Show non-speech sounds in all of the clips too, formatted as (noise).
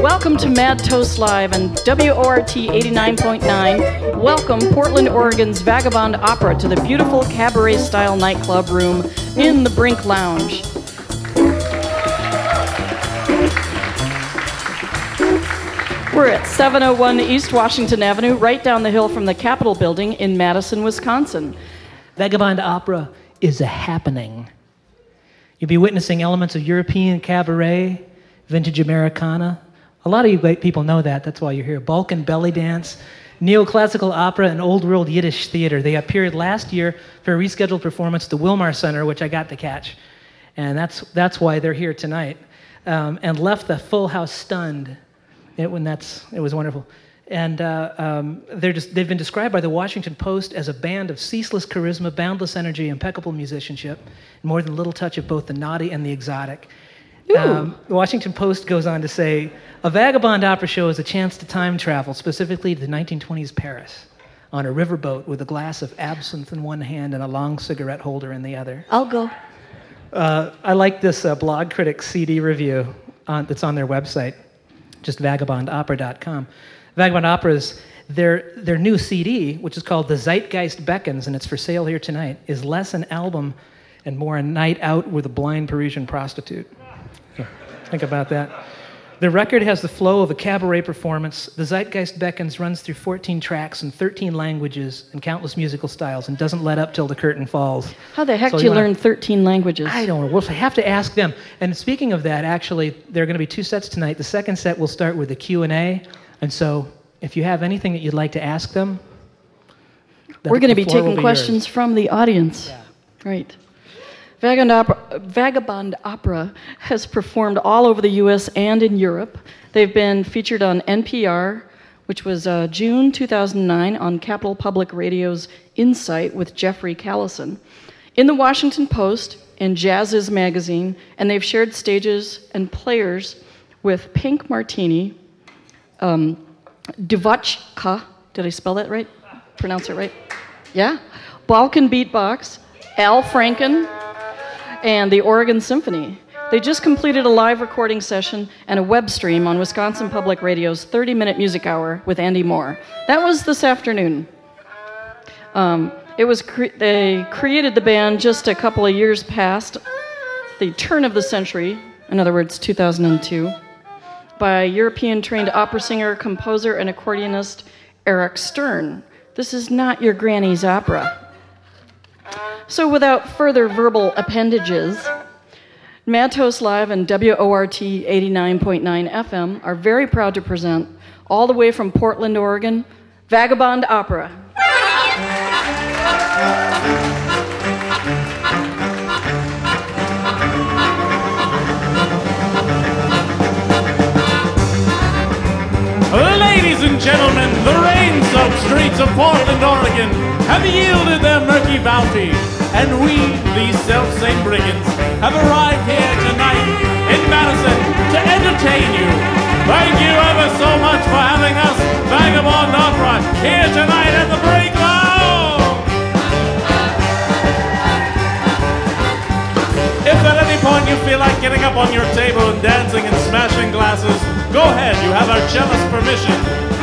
Welcome to Mad Toast Live and WORT 89.9. Welcome, Portland, Oregon's Vagabond Opera to the beautiful cabaret style nightclub room in the Brink Lounge. We're at 701 East Washington Avenue, right down the hill from the Capitol building in Madison, Wisconsin. Vagabond Opera is a happening. You'll be witnessing elements of European cabaret, vintage Americana. A lot of you people know that, that's why you're here. Balkan belly dance, neoclassical opera, and old world Yiddish theater. They appeared last year for a rescheduled performance at the Wil-Mar Center, which I got to catch. And that's, that's why they're here tonight. Um, and left the full house stunned it, when that's, it was wonderful. And uh, um, they're just, they've been described by the Washington Post as a band of ceaseless charisma, boundless energy, impeccable musicianship, more than a little touch of both the naughty and the exotic. Um, the Washington Post goes on to say a vagabond opera show is a chance to time travel, specifically to the 1920s Paris, on a riverboat with a glass of absinthe in one hand and a long cigarette holder in the other. I'll go. Uh, I like this uh, blog critic CD review on, that's on their website just vagabondopera.com. Vagabond Opera's their their new CD, which is called The Zeitgeist Beckons, and it's for sale here tonight, is less an album and more a night out with a blind Parisian prostitute. So (laughs) think about that. The record has the flow of a cabaret performance. The Zeitgeist Beckons runs through 14 tracks in 13 languages and countless musical styles and doesn't let up till the curtain falls. How the heck So do you wanna- learn 13 languages? I don't know. We'll have to ask them. And speaking of that, actually, there are going to be two sets tonight. The second set will start with a Q&A. And so if you have anything that you'd like to ask them, the- We're going to be taking yours. questions from the audience. Right. Vagabond Opera, Vagabond Opera has performed all over the US and in Europe. They've been featured on NPR, which was uh, June 2009 on Capital Public Radio's Insight with Jeffrey Callison, in the Washington Post and Jazziz magazine, and they've shared stages and players with Pink Martini, um, DeVotchKa, did I spell that right? Pronounce it right? Yeah. Balkan Beatbox, Al Franken, and the Oregon Symphony. They just completed a live recording session and a web stream on Wisconsin Public Radio's 30 minute music hour with Andy Moore. That was this afternoon. Um, it was cre- they created the band just a couple of years past the turn of the century, in other words, 2002, by European trained opera singer, composer, and accordionist Eric Stern. This is not your granny's opera. So, without further verbal appendages, Matos Live and WORT 89.9 FM are very proud to present, all the way from Portland, Oregon, Vagabond Opera. Gentlemen, the rain-soaked streets of Portland, Oregon have yielded their murky bounty, and we, these self-same brigands, have arrived here tonight in Madison to entertain you. Thank you ever so much for having us, Vagabond Opera, here tonight at the Brink Lounge. If at any point you feel like getting up on your table and dancing and smashing glasses, go ahead. You have our cellist permission.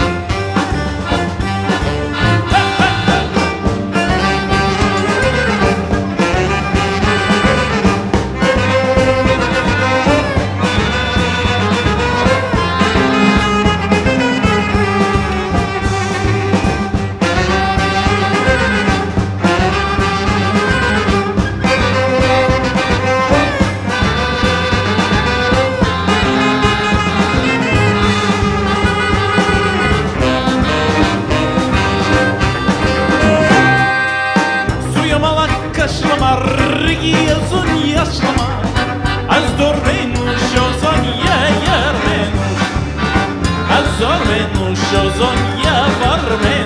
zor me nušo zon ja varme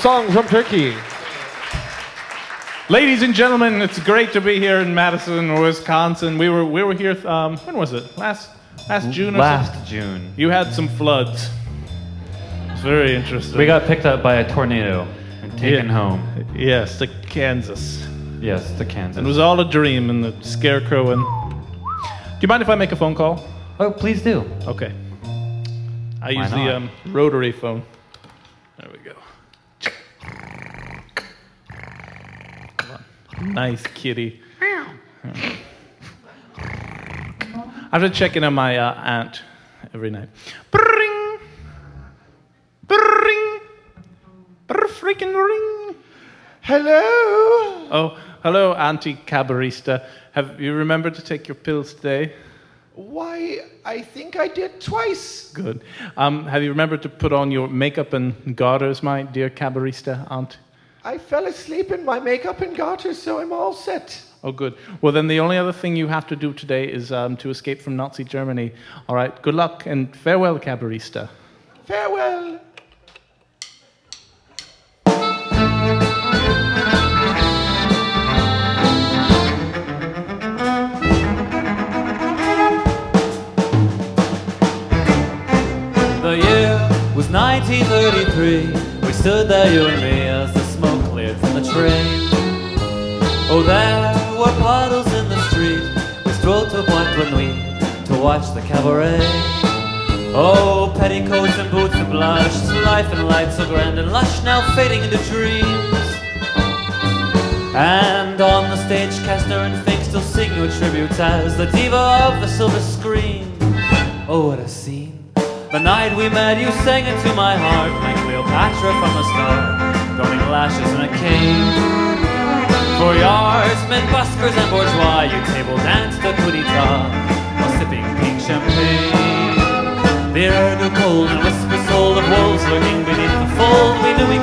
song from Turkey. Ladies and gentlemen, it's great to be here in Madison, Wisconsin. We were we were here. Um, when was it? Last last June. Or Last something? June. You had some floods. It's very interesting. We got picked up by a tornado and taken Yeah. home. yes to Kansas. Yes, to Kansas. It was all a dream, and the scarecrow. And do you mind if I make a phone call? oh, please do. Okay. I Why use the um, rotary phone. There we go. Come on. Nice kitty. I've been checking on my uh, aunt every night. Bring, bring, brr freaking ring. Hello. Oh, hello, Auntie Cabarista. Have you remembered to take your pills today? Why, I think I did twice. Good. Um, have you remembered to put on your makeup and garters, my dear Cabarista aunt? I fell asleep in my makeup and garters, so I'm all set. Oh, good. Well, then the only other thing you have to do today is um, to escape from Nazi Germany. All right. Good luck and farewell, Cabarista. Farewell. The year was 1933. We stood there, you and me, train. Oh, there were puddles in the street. We strolled to Boîte de Nuit to watch the cabaret. Oh, petticoats and boots of blush, life and light so grand and lush, now fading into dreams. And on the stage, Kastner and Fink still sing you tributes as the diva of the silver screen. Oh, what a scene! The night we met, you sang into my heart like Cleopatra from the start, donning lashes and a cane. For yards, men buskers and bourgeois, you table danced a coup d'etat while sipping pink champagne. The air grew cold and whisper soul of wolves lurking beneath the fold. We knew we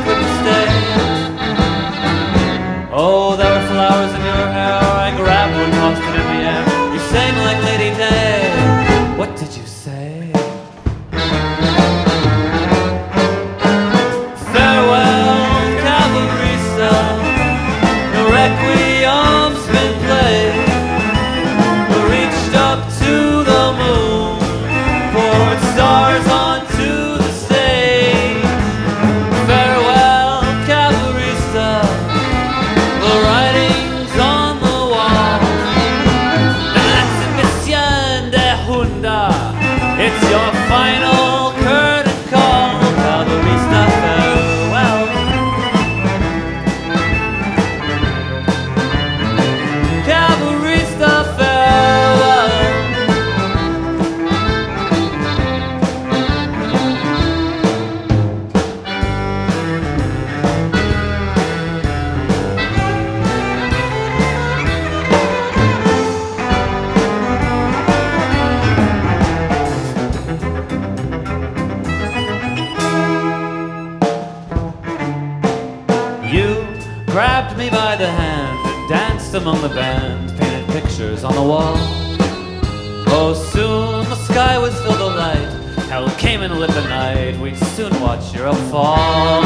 fall.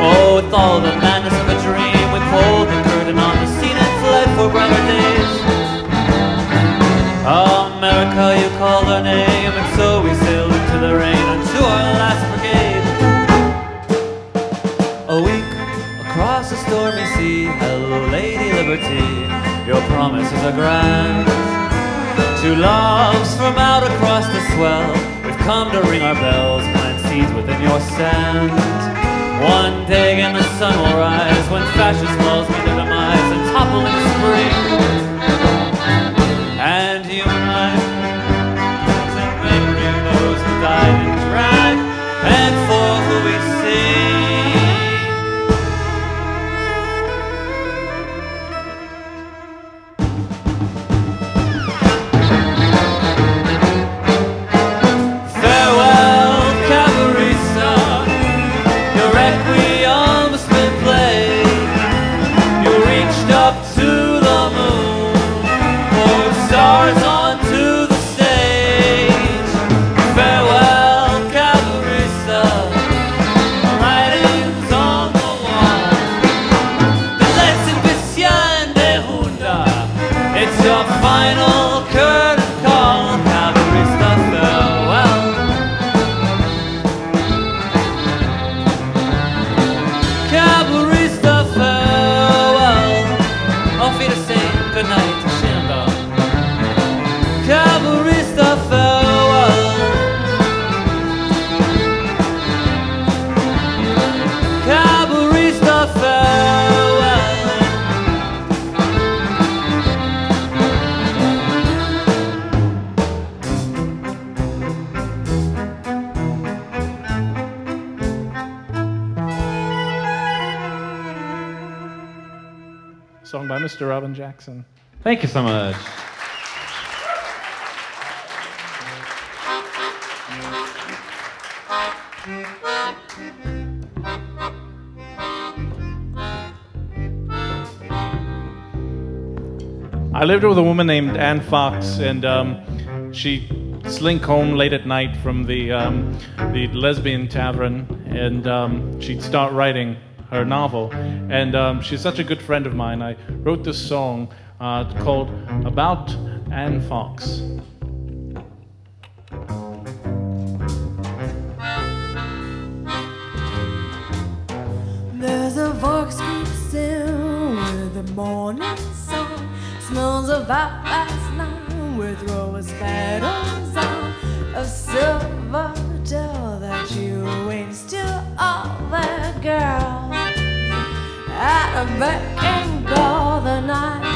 Oh, with all the madness of a dream, we pulled the curtain on the scene and fled for brighter days. America, you called our name, and so we sailed into the rain unto our last brigade. A week across a stormy sea, hello, Lady Liberty, your promises are grand. Two loves from out across the swell, we've come to ring our bells, seeds within your sand. One day again the sun will rise when fascist walls meet their demise and topple into spring. Mr. Robin Jackson. Thank you so much. I lived with a woman named Anne Fox, and um, she slink home late at night from the um, the lesbian tavern, and um, she'd start writing her novel. And um, she's such a good friend of mine. I wrote this song uh, called About Anne Fox. There's a fox keeps in with the morning sun. Smells of out last night with rose petals on of silver. Tell that you wings to the girl. At a beck and call the night.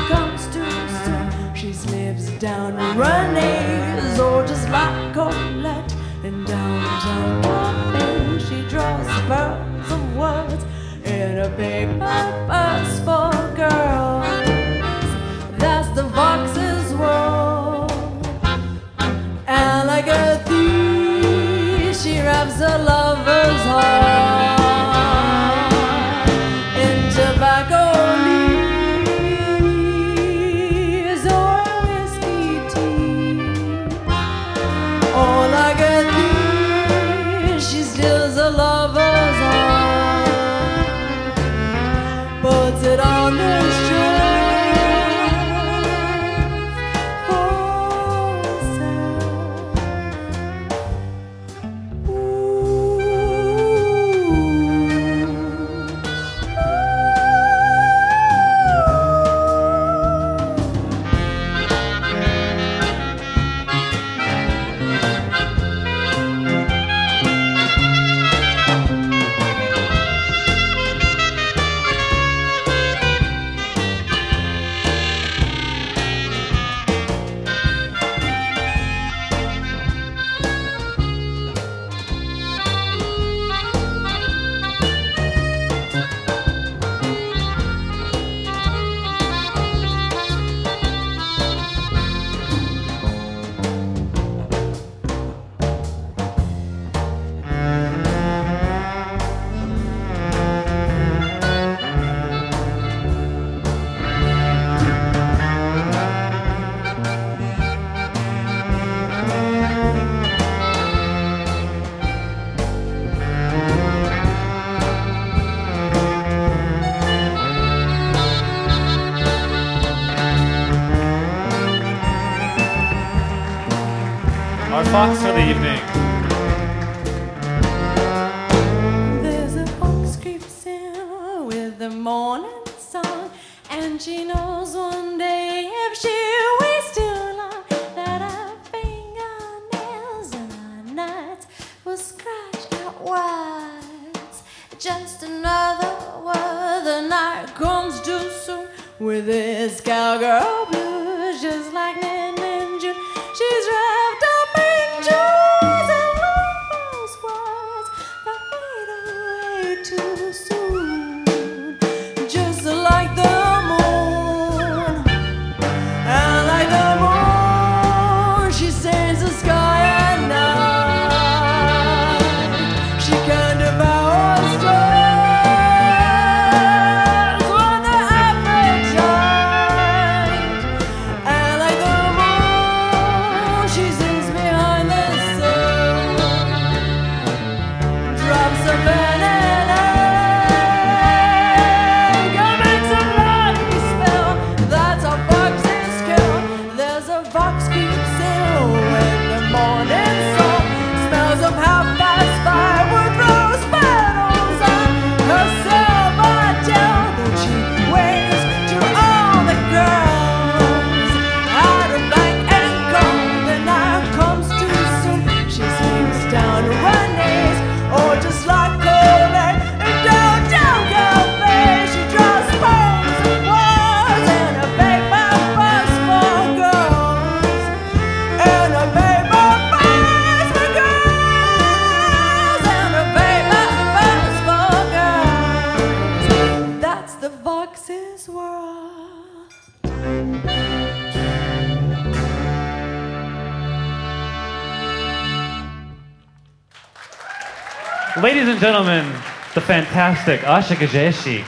fantastic. Asha Gajeshik.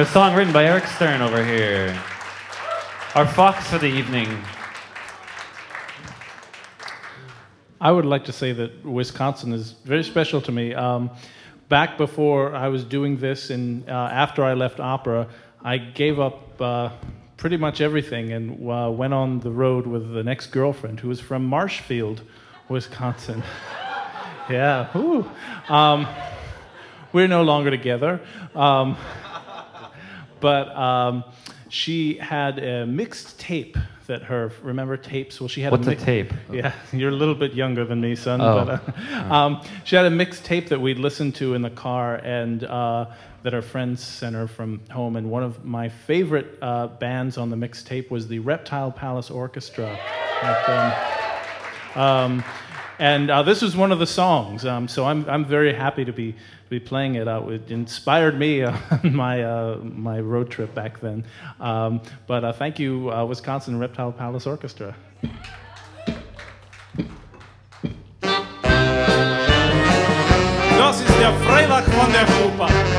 A song written by Eric Stern over here. Our fox for the evening. I would like to say that Wisconsin is very special to me. Um, back before I was doing this and uh, after I left opera, I gave up uh, pretty much everything and uh, went on the road with the next girlfriend who was from Marshfield, Wisconsin. (laughs) yeah, um, we're no longer together. Um, but um, she had a mixed tape that her remember tapes well she had what's a, mi- a tape (laughs) yeah you're a little bit younger than me son oh. but uh, um, she had a mixed tape that we'd listened to in the car and uh, that our friends sent her from home and one of my favorite uh, bands on the mixtape was the reptile palace orchestra yeah. um, um and uh, this is one of the songs, um, so I'm, I'm very happy to be, be playing it. Uh, it inspired me (laughs) on my, uh, my road trip back then. Um, but uh, thank you, uh, Wisconsin Reptile Palace Orchestra. Freitag von der.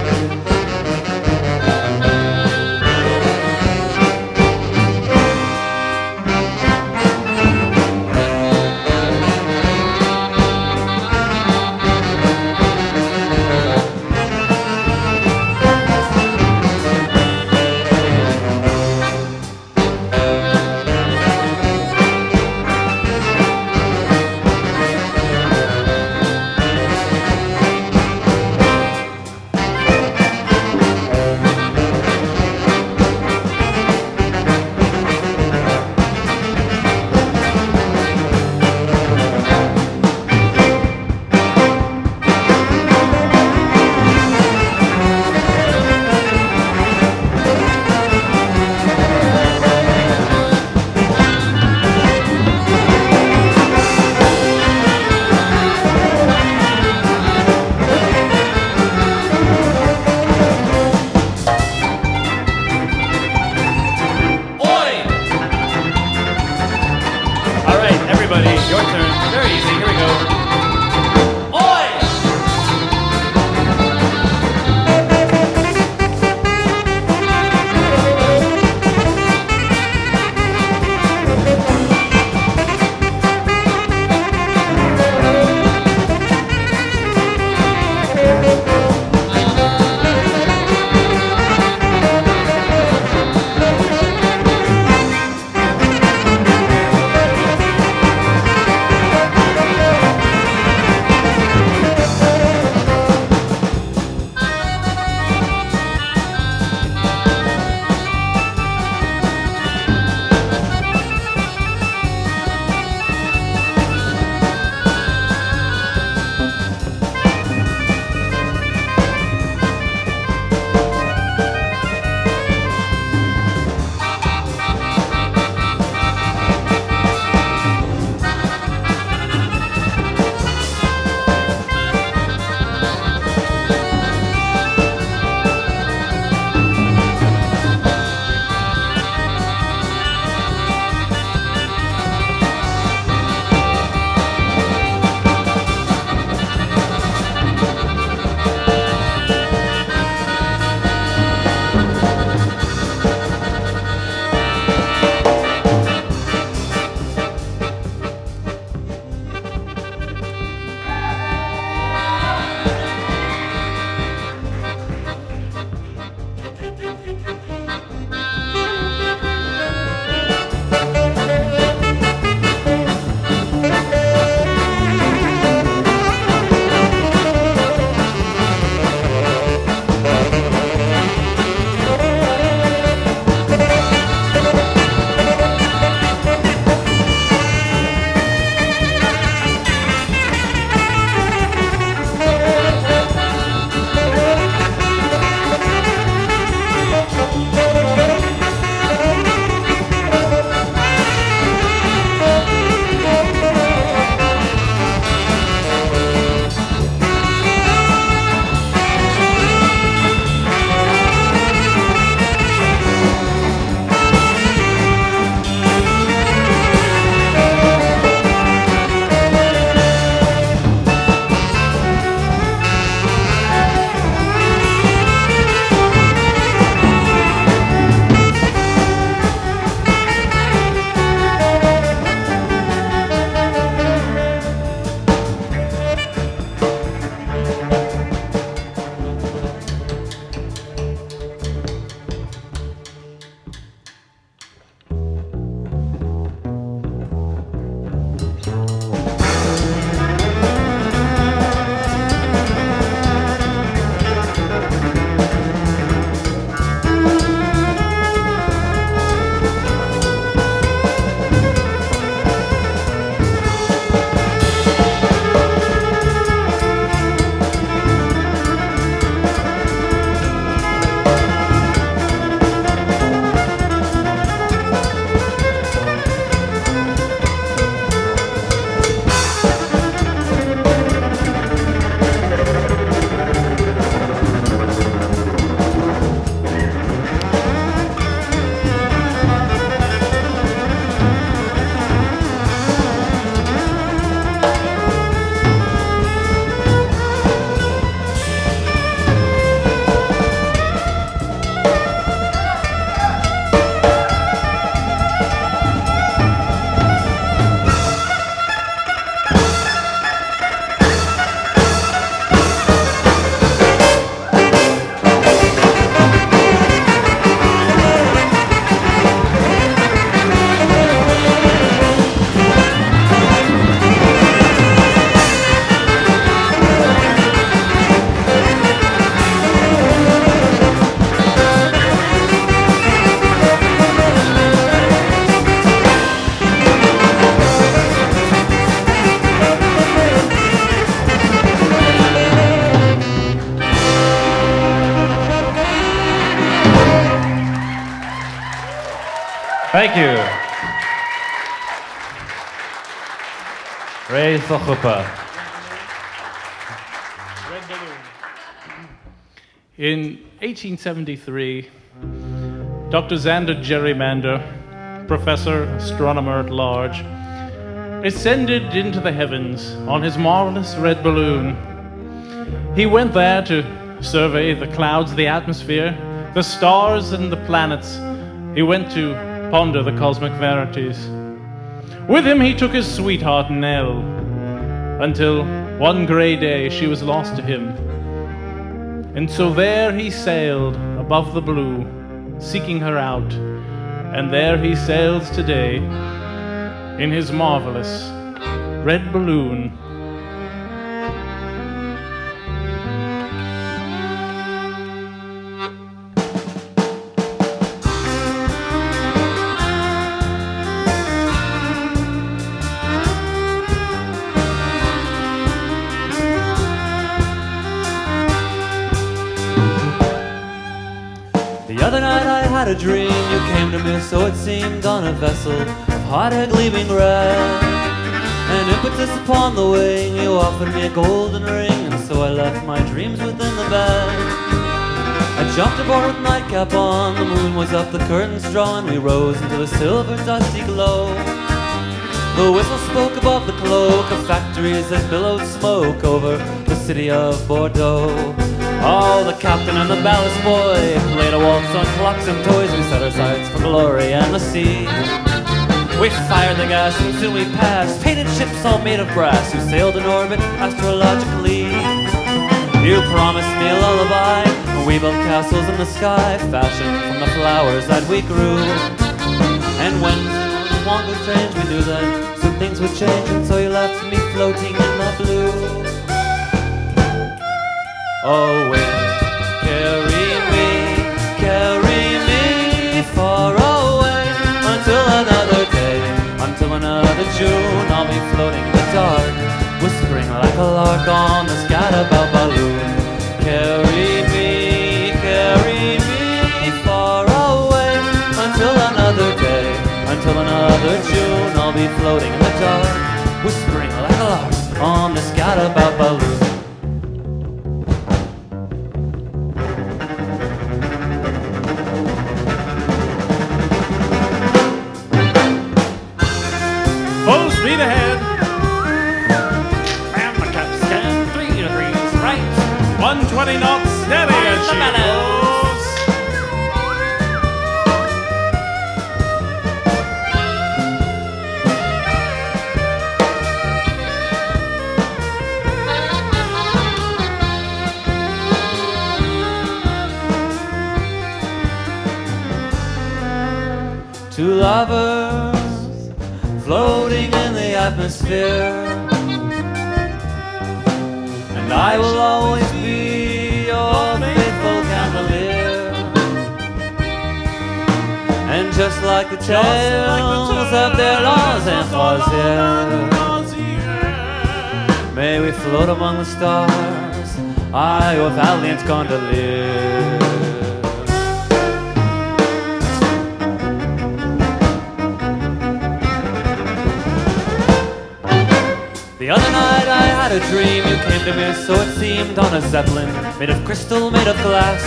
In 1873, Dr. Xander Gerrymander, professor, astronomer at large, ascended into the heavens on his marvelous red balloon. He went there to survey the clouds, the atmosphere, the stars, and the planets. He went to ponder the cosmic verities. With him, he took his sweetheart, Nell, until one gray day she was lost to him. And so there he sailed above the blue, seeking her out. And there he sails today in his marvelous red balloon. Had a dream, you came to me, so it seemed, on a vessel of hot air gleaming red. An impetus upon the wing, you offered me a golden ring, and so I left my dreams within the bed. I jumped aboard with nightcap on, the moon was up, the curtains drawn, we rose into a silver dusty glow. The whistle spoke above the cloak of factories that billowed smoke over the city of Bordeaux. Oh, the captain and the ballast boy played a waltz on clocks and toys. We set our sights for glory and the sea. We fired the gas soon we passed painted ships all made of brass who sailed in orbit astrologically. You promised me a lullaby, we built castles in the sky, fashioned from the flowers that we grew. And when the swan was strange, we knew that some things would change, and so you left me floating in the blue. Oh, wind, carry me, carry me far away until another day, until another June. I'll be floating in the dark, whispering like a lark on the scatterbell balloon. Carry me, carry me far away until another day, until another June. I'll be floating in the dark, whispering like a lark on the scatterbell balloon. Atmosphere. And I will always be your faithful cavalier. And just like the tales of their laws and may we float among the stars. I, your valiant gondolier. The other night I had a dream, you came to me, so it seemed, on a zeppelin, made of crystal, made of glass.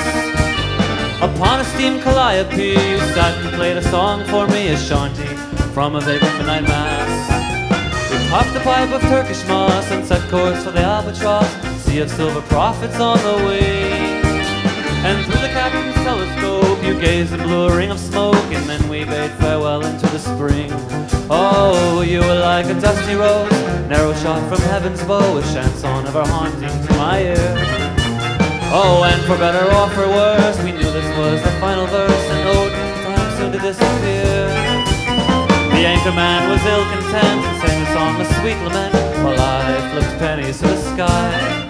Upon a steam calliope, you sat and played a song for me, a shanty from a vagrant midnight mass. We popped a pipe of Turkish moss and set course for the albatross, sea of silver prophets on the wing. And through the you gazed and a ring of smoke, and then we bade farewell into the spring. Oh, you were like a dusty rose, narrow shot from heaven's bow, a chanson ever haunting to my ear. Oh, and for better or for worse, we knew this was the final verse, and Odin time soon to disappear. The anchor man was ill content and sang the song a sweet lament, while I flipped pennies to the sky.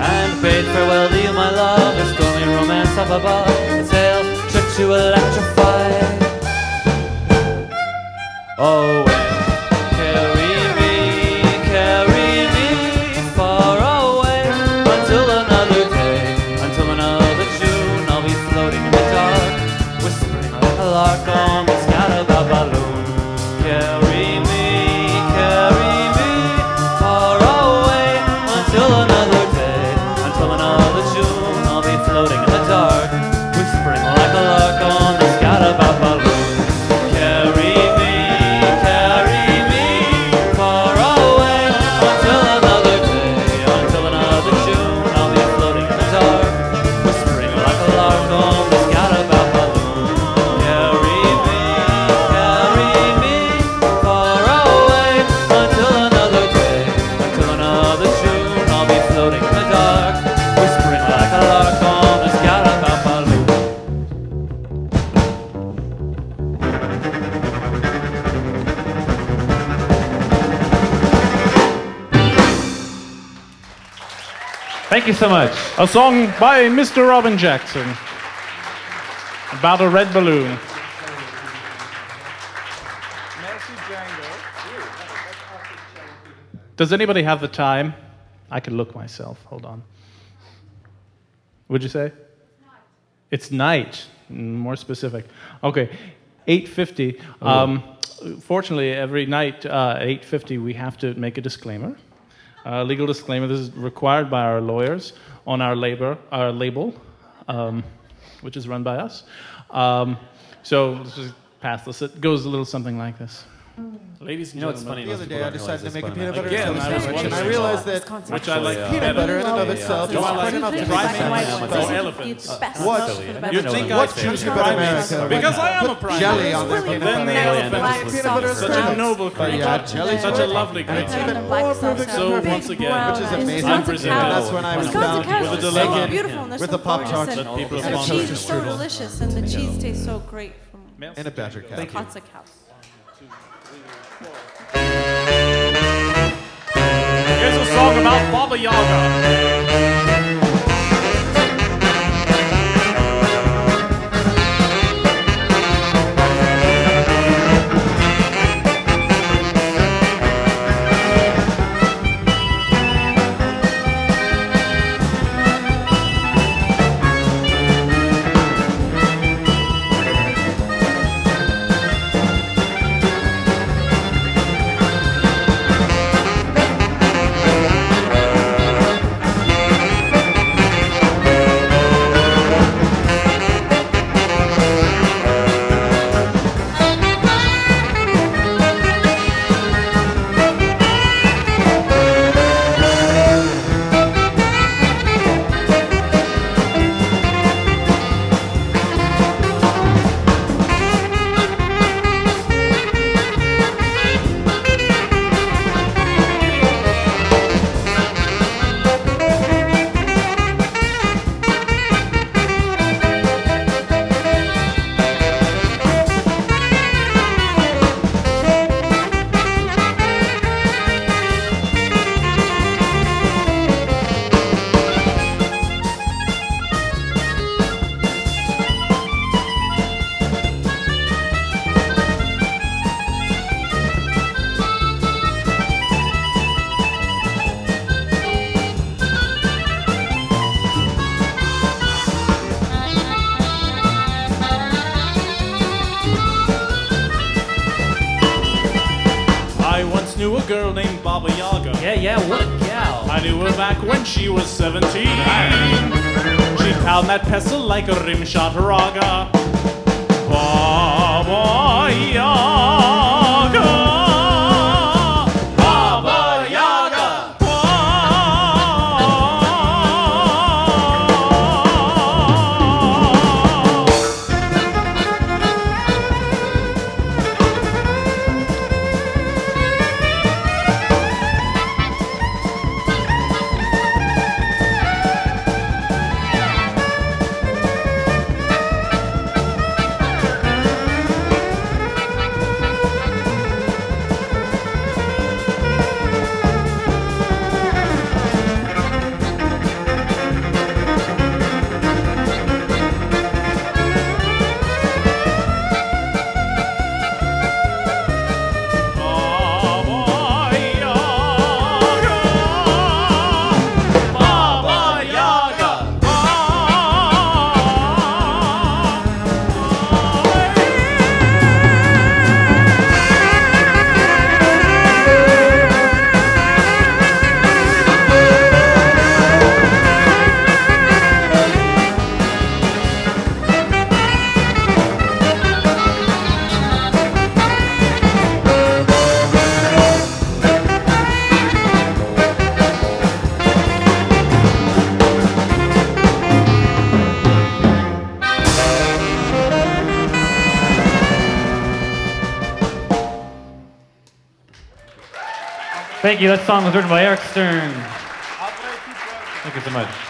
And bade farewell to you, my love, a stormy romance up above, a tale to electrify. Oh, Thank you so much. A song by Mr. Robin Jackson about a red balloon. Does anybody have the time? I can look myself. Hold on. What'd you say? It's night. Mm, More specific. Okay, 8:50. Um, fortunately, every night uh, at 8:50 we have to make a disclaimer. Uh, legal disclaimer. This is required by our lawyers on our labor, our label, um, which is run by us. Um, so let's just pass this. It goes a little something like this. Mm. Ladies and You know what's gentlemen, funny? The other day I decided to make a peanut butter Again, and I jelly sandwich, and I realized that which I like Actually, peanut butter in and of itself is Do I like quite enough to prime make minister sandwich. or So elephants? What? You think I What choose should prime minister? Because I am a put prime jelly minister. on their peanut Then the butter. elephant Black is peanut butter such a scraps. noble But creature. Such a lovely creature. even more perfect So once again, Which is amazing. I'm Brazilian. That's when I was Wisconsin found with a are so dilemma beautiful and they're with a Pop Tart gorgeous That and the cheese is so delicious and the cheese tastes so great from in a badger cow. Kotze song about Baba Yaga. When she was 17. She'd pound that pestle like a rim shot raga. Baba. Thank you. That song was written by Eric Stern. Thank you so much.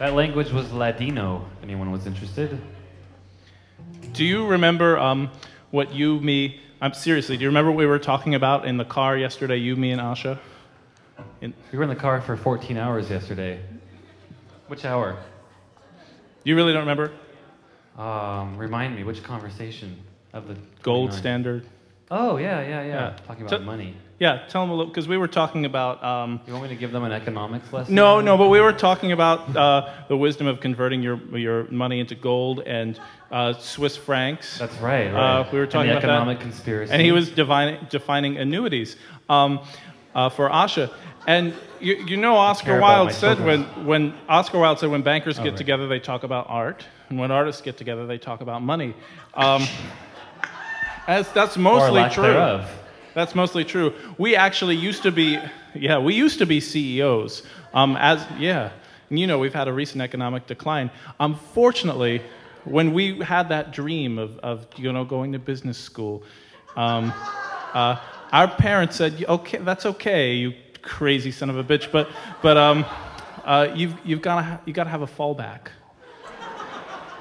That language was Ladino. if Anyone was interested? Do you remember um, what you, me, I'm seriously, do you remember what we were talking about in the car yesterday, you, me, and Asha? In, We were in the car for 14 hours yesterday. Which hour? you really don't remember? Um, remind me, which conversation of the Gold 29? standard. Oh, yeah, yeah, yeah. Yeah. Talking about So- money. Yeah, tell them a little, because we were talking about. Um, You want me to give them an economics lesson? no, no, but we were talking about uh, the wisdom of converting your, your money into gold and uh, Swiss francs. That's right, Uh, we were And talking the about economic that. conspiracy. And he was defining, defining annuities um, uh, for Asha. And you, you know, Oscar Wilde said when, children. when Oscar Wilde said when bankers Oh, get right. together, they talk about art, and when artists get together, they talk about money. Um, (laughs) that's, that's or mostly lack true. thereof. That's mostly true. We actually used to be, yeah, we used to be CEOs. Um, as yeah, and you know we've had a recent economic decline. Unfortunately, when we had that dream of, of you know going to business school, um, uh, our parents said, "Okay, that's okay, you crazy son of a bitch, but but um, uh, you've you've got to you got to have a fallback."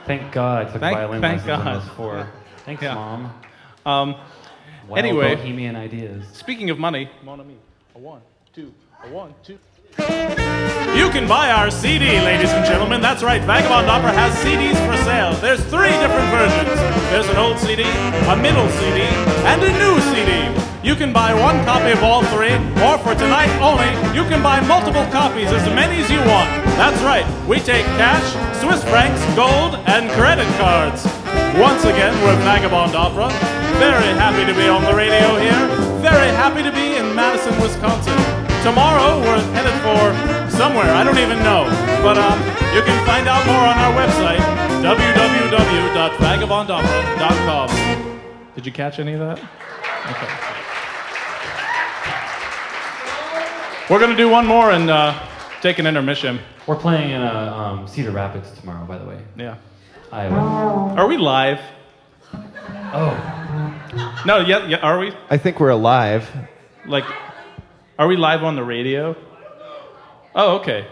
Thank God Thank- violin thank God. four. Thanks, Yeah. Mom. Um, Anyway, bohemian ideas. speaking of money, mon ami, a one, two, a one, two. You can buy our CD, ladies and gentlemen. That's right, Vagabond Opera has CDs for sale. There's three different versions. There's an old CD, a middle CD, and a new CD. You can buy one copy of all three, or for tonight only, you can buy multiple copies, as many as you want. That's right, we take cash, Swiss francs, gold, and credit cards. Once again, we're Vagabond Opera. Very happy to be on the radio here. Very happy to be in Madison, Wisconsin. Tomorrow, we're headed for somewhere, I don't even know. But um, you can find out more on our website, www.vagabondopera.com. Did you catch any of that? Okay. We're going to do one more and uh, take an intermission. We're playing in uh, um, Cedar Rapids tomorrow, by the way. Yeah. Iowa. Are we live? Oh, No, yeah, yeah, are we? I think we're alive. Like, are we live on the radio? Oh, okay.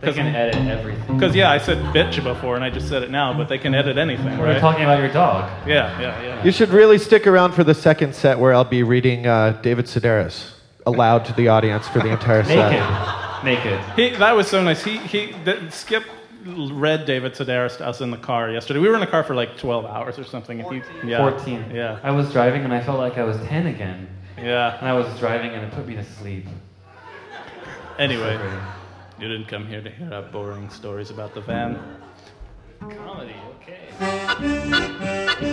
they can edit everything. Because, yeah, I said bitch before and I just said it now, but they can edit anything, We're right? talking about your dog. Yeah, yeah, yeah. You should really stick around for the second set where I'll be reading uh, David Sedaris aloud to the audience for the entire set. Naked. Naked. He, that was so nice. He, he, the, Skip read David Sedaris to us in the car yesterday. We were in the car for like 12 hours or something. And he, yeah, 14. Yeah, I was driving and I felt like I was 10 again. yeah. And I was driving and it put me to sleep. Anyway, Great. you didn't come here to hear our boring stories about the van. Mm. Comedy, okay.